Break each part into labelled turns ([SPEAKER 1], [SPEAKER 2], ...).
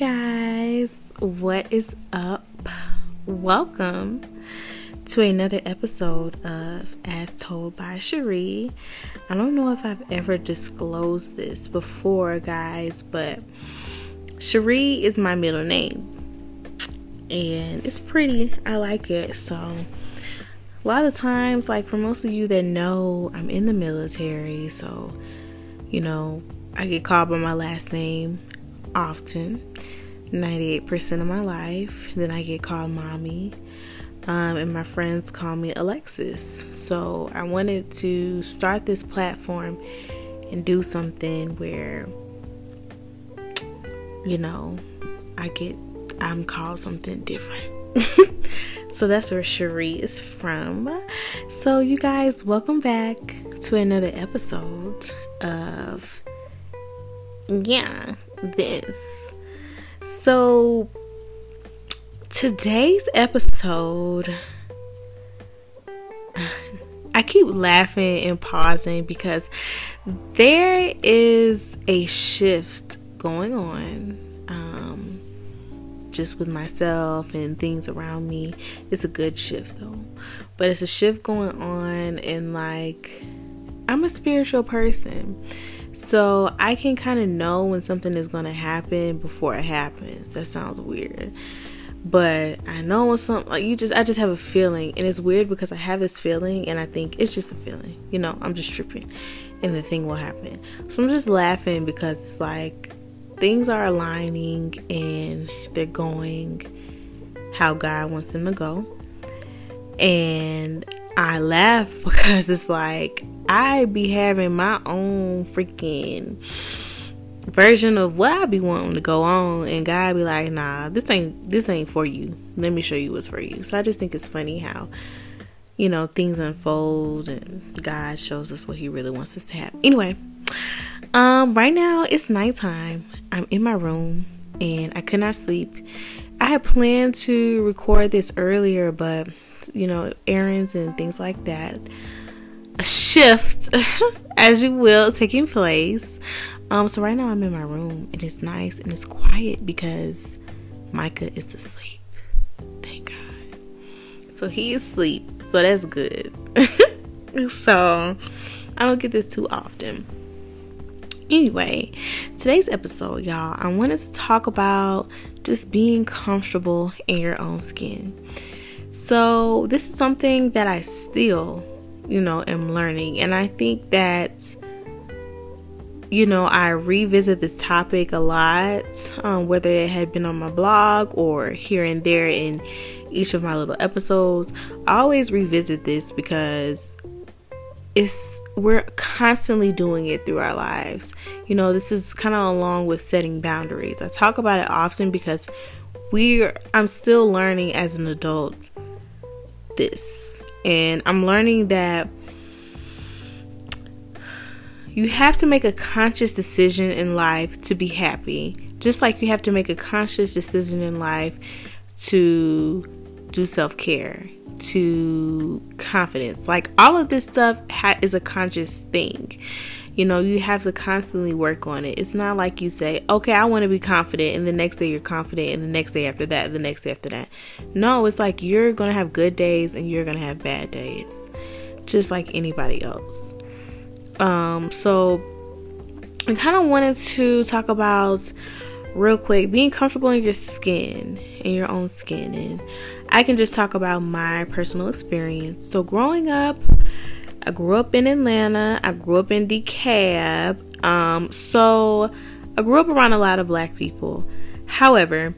[SPEAKER 1] guys, what is up? Welcome to another episode of As Told by Cherie. I don't know if I've ever disclosed this before, guys, but Cherie is my middle name and it's pretty. I like it. So, a lot of times, like for most of you that know, I'm in the military, so you know, I get called by my last name often 98% of my life. Then I get called mommy. Um, and my friends call me Alexis. So I wanted to start this platform and do something where, you know, I get, I'm called something different. so that's where Cherie is from. So, you guys, welcome back to another episode of, yeah, this. So, today's episode, I keep laughing and pausing because there is a shift going on. Um, just with myself and things around me. It's a good shift though. But it's a shift going on and like I'm a spiritual person. So I can kind of know when something is going to happen before it happens. That sounds weird. But I know when something like you just I just have a feeling and it's weird because I have this feeling and I think it's just a feeling. You know, I'm just tripping and the thing will happen. So I'm just laughing because it's like things are aligning and they're going how God wants them to go. And I laugh because it's like I be having my own freaking version of what I be wanting to go on, and God be like, "Nah, this ain't this ain't for you. Let me show you what's for you." So I just think it's funny how you know things unfold and God shows us what He really wants us to have. Anyway, um, right now it's nighttime. I'm in my room and I could not sleep. I had planned to record this earlier, but you know errands and things like that a shift, as you will, taking place. Um, so right now I'm in my room and it's nice and it's quiet because Micah is asleep. Thank God. So he is asleep, so that's good. so I don't get this too often. Anyway, today's episode, y'all, I wanted to talk about just being comfortable in your own skin. So, this is something that I still you know, am learning. And I think that, you know, I revisit this topic a lot, um, whether it had been on my blog or here and there in each of my little episodes. I always revisit this because it's we're constantly doing it through our lives. You know, this is kind of along with setting boundaries. I talk about it often because we're I'm still learning as an adult this and I'm learning that you have to make a conscious decision in life to be happy. Just like you have to make a conscious decision in life to do self care, to confidence. Like all of this stuff ha- is a conscious thing. You know, you have to constantly work on it. It's not like you say, okay, I want to be confident, and the next day you're confident, and the next day after that, the next day after that. No, it's like you're going to have good days and you're going to have bad days, just like anybody else. Um, so I kind of wanted to talk about real quick being comfortable in your skin, in your own skin, and I can just talk about my personal experience. So, growing up, I grew up in Atlanta. I grew up in DeKalb. Um, so I grew up around a lot of black people. However,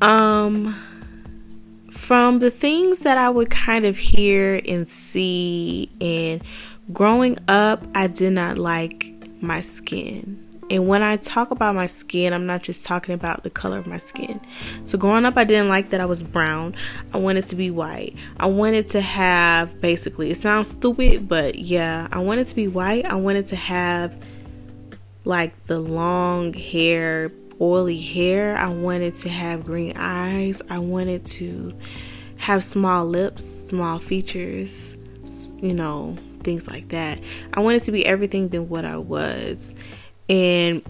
[SPEAKER 1] um, from the things that I would kind of hear and see, and growing up, I did not like my skin. And when I talk about my skin, I'm not just talking about the color of my skin. So growing up, I didn't like that I was brown. I wanted to be white. I wanted to have basically, it sounds stupid, but yeah, I wanted to be white. I wanted to have like the long hair, oily hair. I wanted to have green eyes. I wanted to have small lips, small features, you know, things like that. I wanted to be everything than what I was. And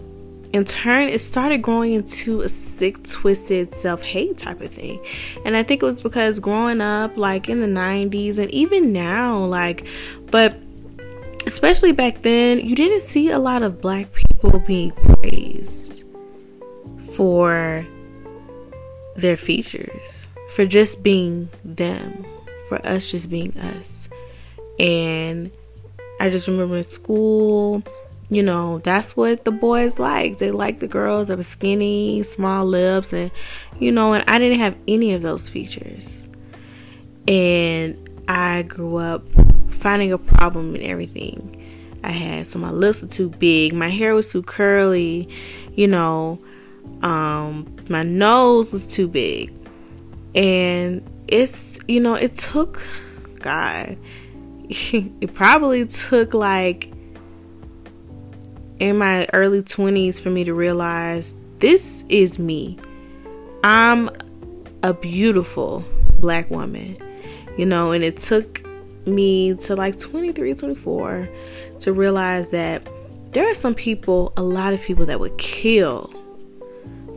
[SPEAKER 1] in turn, it started growing into a sick, twisted self hate type of thing. And I think it was because growing up, like in the 90s, and even now, like, but especially back then, you didn't see a lot of black people being praised for their features, for just being them, for us just being us. And I just remember in school, you know, that's what the boys like. They like the girls that were skinny, small lips, and, you know, and I didn't have any of those features. And I grew up finding a problem in everything I had. So my lips were too big, my hair was too curly, you know, um, my nose was too big. And it's, you know, it took, God, it probably took like in my early 20s for me to realize this is me. I'm a beautiful black woman, you know, and it took me to like 23, 24 to realize that there are some people, a lot of people that would kill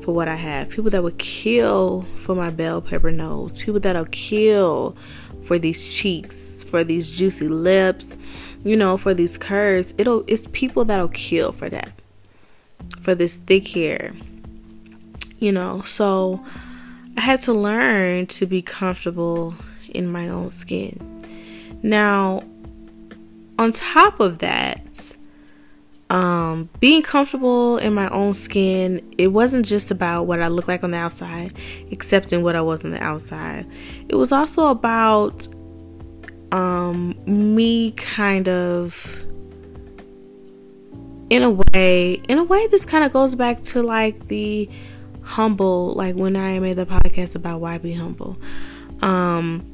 [SPEAKER 1] for what I have, people that would kill for my bell pepper nose, people that'll kill for these cheeks, for these juicy lips, you know, for these curves, it'll it's people that'll kill for that. For this thick hair. You know, so I had to learn to be comfortable in my own skin. Now, on top of that, um, being comfortable in my own skin, it wasn't just about what I looked like on the outside, accepting what I was on the outside. It was also about um, me kind of in a way in a way this kind of goes back to like the humble like when i made the podcast about why be humble. Um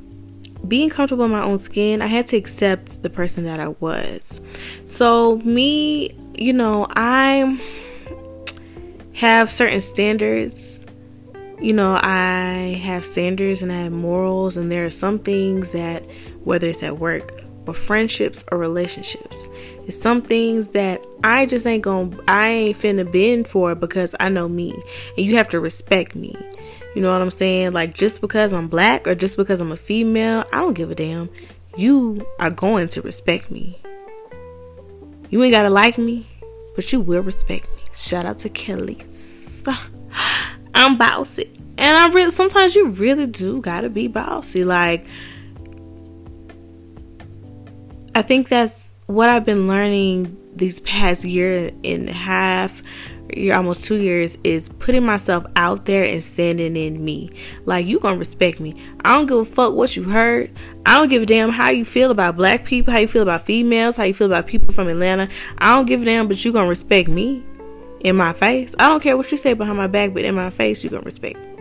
[SPEAKER 1] being comfortable in my own skin i had to accept the person that i was. So me you know i have certain standards. You know i have standards and i have morals and there are some things that whether it's at work or friendships or relationships. It's some things that I just ain't gonna, I ain't finna bend for because I know me. And you have to respect me. You know what I'm saying? Like, just because I'm black or just because I'm a female, I don't give a damn. You are going to respect me. You ain't gotta like me, but you will respect me. Shout out to Kelly. I'm bossy. And I really, sometimes you really do gotta be bossy. Like, I think that's what I've been learning these past year and a half, year almost two years is putting myself out there and standing in me. Like you gonna respect me. I don't give a fuck what you heard. I don't give a damn how you feel about black people, how you feel about females, how you feel about people from Atlanta. I don't give a damn, but you gonna respect me in my face. I don't care what you say behind my back, but in my face you gonna respect me.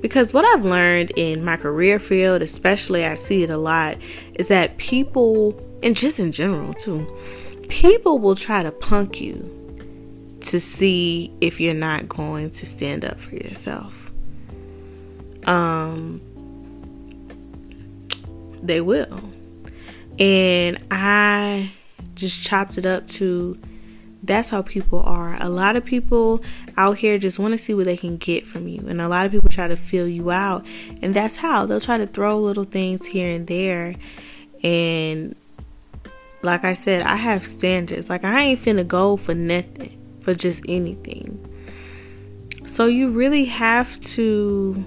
[SPEAKER 1] Because what I've learned in my career field, especially I see it a lot, is that people and just in general too, people will try to punk you to see if you're not going to stand up for yourself. Um, they will. And I just chopped it up to that's how people are. A lot of people out here just want to see what they can get from you. And a lot of people try to fill you out. And that's how they'll try to throw little things here and there. And like I said, I have standards. Like I ain't finna go for nothing, for just anything. So you really have to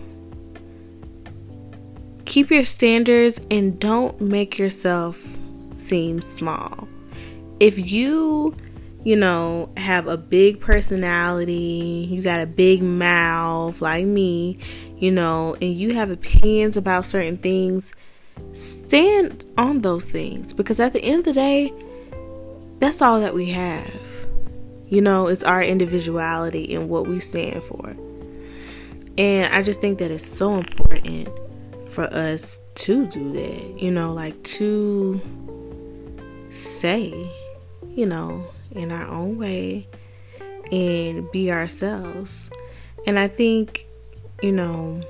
[SPEAKER 1] keep your standards and don't make yourself seem small. If you, you know, have a big personality, you got a big mouth like me, you know, and you have opinions about certain things, stand on those things because at the end of the day, that's all that we have. You know, it's our individuality and what we stand for. And I just think that it's so important for us to do that, you know, like to say, you know, in our own way and be ourselves. And I think, you know,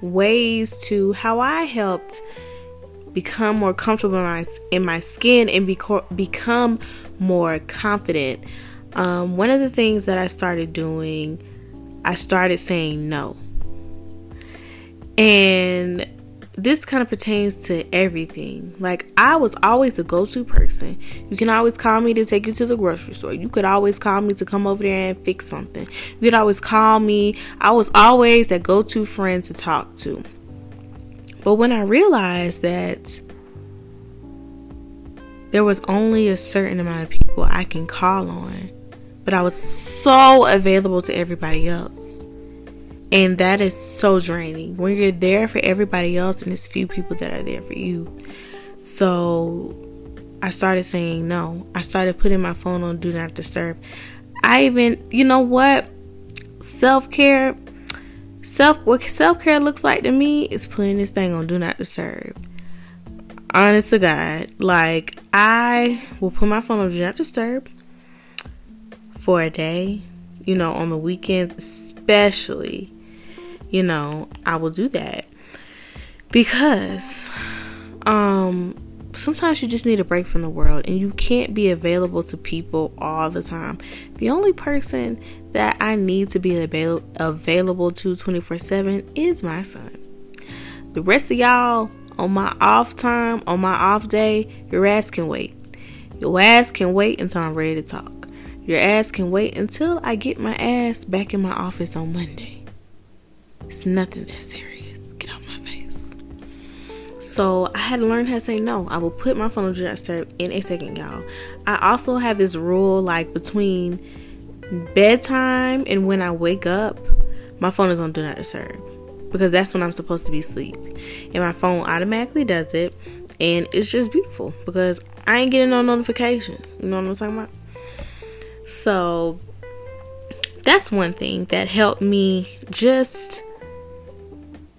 [SPEAKER 1] ways to how I helped become more comfortable in my, in my skin and beco- become more confident um, one of the things that I started doing, I started saying no. And this kind of pertains to everything. Like, I was always the go to person. You can always call me to take you to the grocery store. You could always call me to come over there and fix something. You could always call me. I was always that go to friend to talk to. But when I realized that there was only a certain amount of people I can call on, but I was so available to everybody else and that is so draining when you're there for everybody else and there's few people that are there for you. So I started saying no. I started putting my phone on do not disturb. I even, you know what? Self care, self what self care looks like to me is putting this thing on do not disturb. Honest to God, like I will put my phone on do not disturb for a day. You know, on the weekends especially you know, I will do that. Because um sometimes you just need a break from the world and you can't be available to people all the time. The only person that I need to be avail- available to 24/7 is my son. The rest of y'all on my off time, on my off day, your ass can wait. Your ass can wait until I'm ready to talk. Your ass can wait until I get my ass back in my office on Monday. It's nothing that serious. Get out my face. So I had to learn how to say no. I will put my phone on do not disturb in a second, y'all. I also have this rule like between bedtime and when I wake up, my phone is on do not disturb because that's when I'm supposed to be asleep. And my phone automatically does it. And it's just beautiful because I ain't getting no notifications. You know what I'm talking about? So that's one thing that helped me just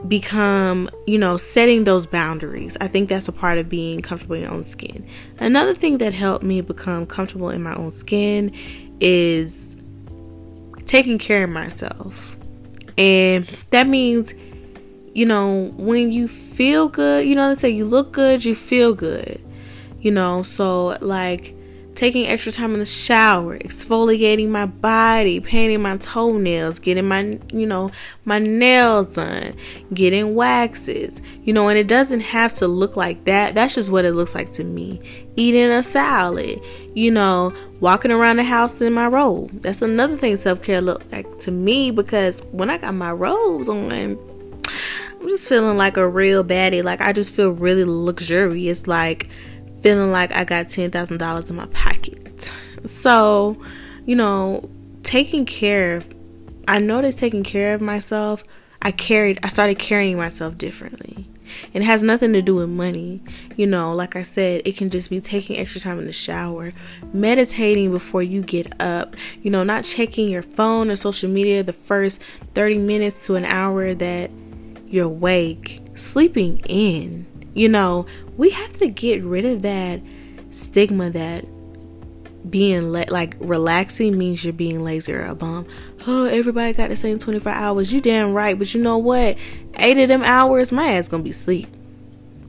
[SPEAKER 1] become, you know, setting those boundaries. I think that's a part of being comfortable in your own skin. Another thing that helped me become comfortable in my own skin is taking care of myself. And that means, you know, when you feel good, you know, they say you look good, you feel good. You know, so like taking extra time in the shower, exfoliating my body, painting my toenails, getting my, you know, my nails done, getting waxes, you know, and it doesn't have to look like that. That's just what it looks like to me. Eating a salad, you know, walking around the house in my robe. That's another thing self care look like to me because when I got my robes on, I'm just feeling like a real baddie. Like I just feel really luxurious. Like, feeling like I got $10,000 in my pocket. So, you know, taking care of, I noticed taking care of myself, I carried, I started carrying myself differently. And it has nothing to do with money. You know, like I said, it can just be taking extra time in the shower, meditating before you get up, you know, not checking your phone or social media the first 30 minutes to an hour that you're awake, sleeping in. You know, we have to get rid of that stigma that being le- like relaxing means you're being lazy or a bum. Oh, everybody got the same 24 hours. You damn right, but you know what? Eight of them hours, my ass gonna be sleep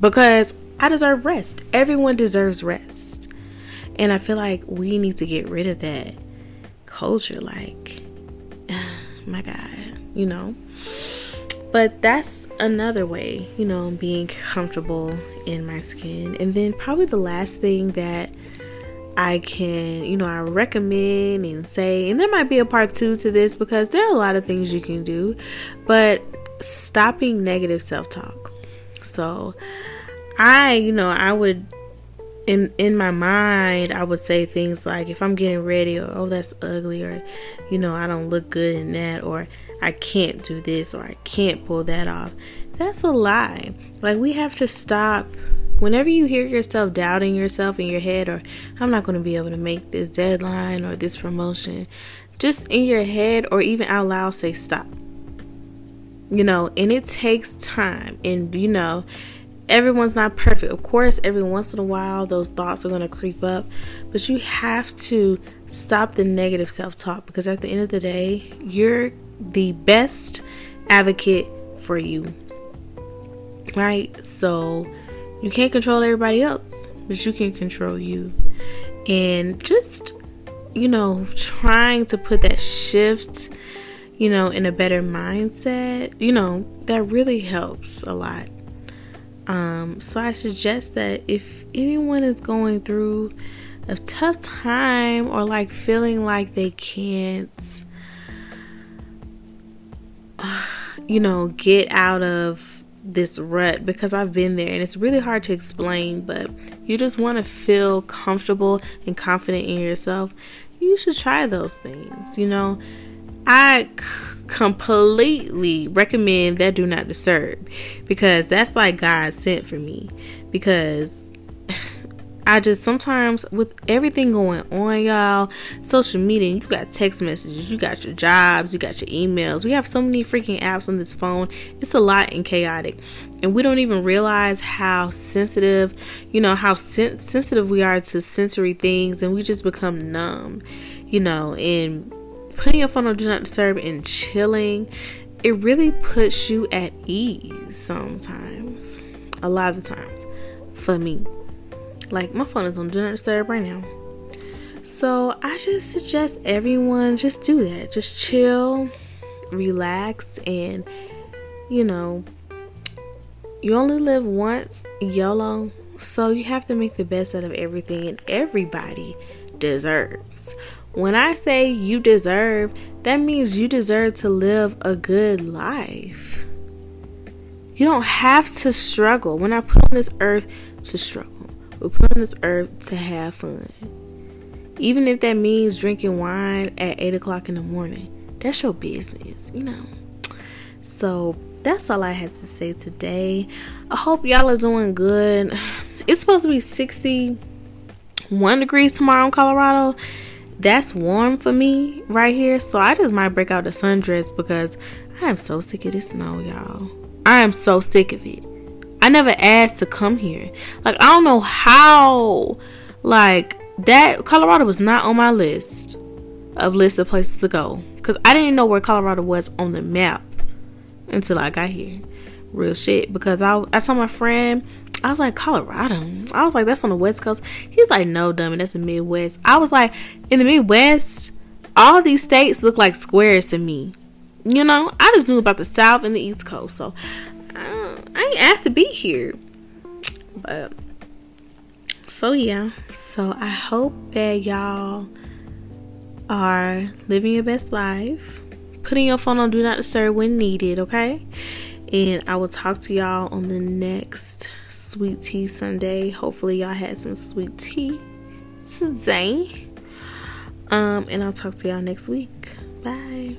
[SPEAKER 1] because I deserve rest. Everyone deserves rest, and I feel like we need to get rid of that culture. Like, my God, you know. But that's another way, you know, being comfortable in my skin. And then probably the last thing that I can, you know, I recommend and say, and there might be a part two to this because there are a lot of things you can do, but stopping negative self talk. So, I, you know, I would in in my mind I would say things like if I'm getting ready or oh that's ugly or you know I don't look good in that or I can't do this or I can't pull that off. That's a lie. Like, we have to stop. Whenever you hear yourself doubting yourself in your head, or I'm not going to be able to make this deadline or this promotion, just in your head or even out loud say stop. You know, and it takes time. And, you know, everyone's not perfect. Of course, every once in a while, those thoughts are going to creep up, but you have to stop the negative self talk because at the end of the day, you're the best advocate for you. Right? So you can't control everybody else, but you can control you. And just you know, trying to put that shift, you know, in a better mindset, you know, that really helps a lot. Um, so I suggest that if anyone is going through a tough time or like feeling like they can't, you know, get out of this rut because I've been there and it's really hard to explain, but you just want to feel comfortable and confident in yourself, you should try those things. You know, I c- completely recommend that do not disturb because that's like God sent for me because I just sometimes with everything going on, y'all, social media, you got text messages, you got your jobs, you got your emails. We have so many freaking apps on this phone. It's a lot and chaotic. And we don't even realize how sensitive, you know, how sen- sensitive we are to sensory things and we just become numb, you know, and putting your phone on do not disturb and chilling, it really puts you at ease sometimes. A lot of the times for me. Like my phone is on do not disturb right now. So I just suggest everyone just do that. Just chill, relax, and you know, you only live once, YOLO. So you have to make the best out of everything, and everybody deserves. When I say you deserve, that means you deserve to live a good life. You don't have to struggle. When I put on this earth to struggle. We're put on this earth to have fun. Even if that means drinking wine at 8 o'clock in the morning, that's your business, you know. So that's all I had to say today. I hope y'all are doing good. It's supposed to be 61 degrees tomorrow in Colorado. That's warm for me right here. So I just might break out the sundress because I am so sick of this snow, y'all. I am so sick of it. I never asked to come here. Like I don't know how like that Colorado was not on my list of list of places to go cuz I didn't know where Colorado was on the map until I got here. Real shit because I I told my friend I was like Colorado. I was like that's on the west coast. He's like no dummy, that's the Midwest. I was like in the Midwest all these states look like squares to me. You know, I just knew about the South and the East Coast. So I ain't asked to be here. But so yeah. So I hope that y'all are living your best life. Putting your phone on do not disturb when needed, okay? And I will talk to y'all on the next sweet tea Sunday. Hopefully y'all had some sweet tea today. Um and I'll talk to y'all next week. Bye.